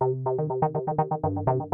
なななななな。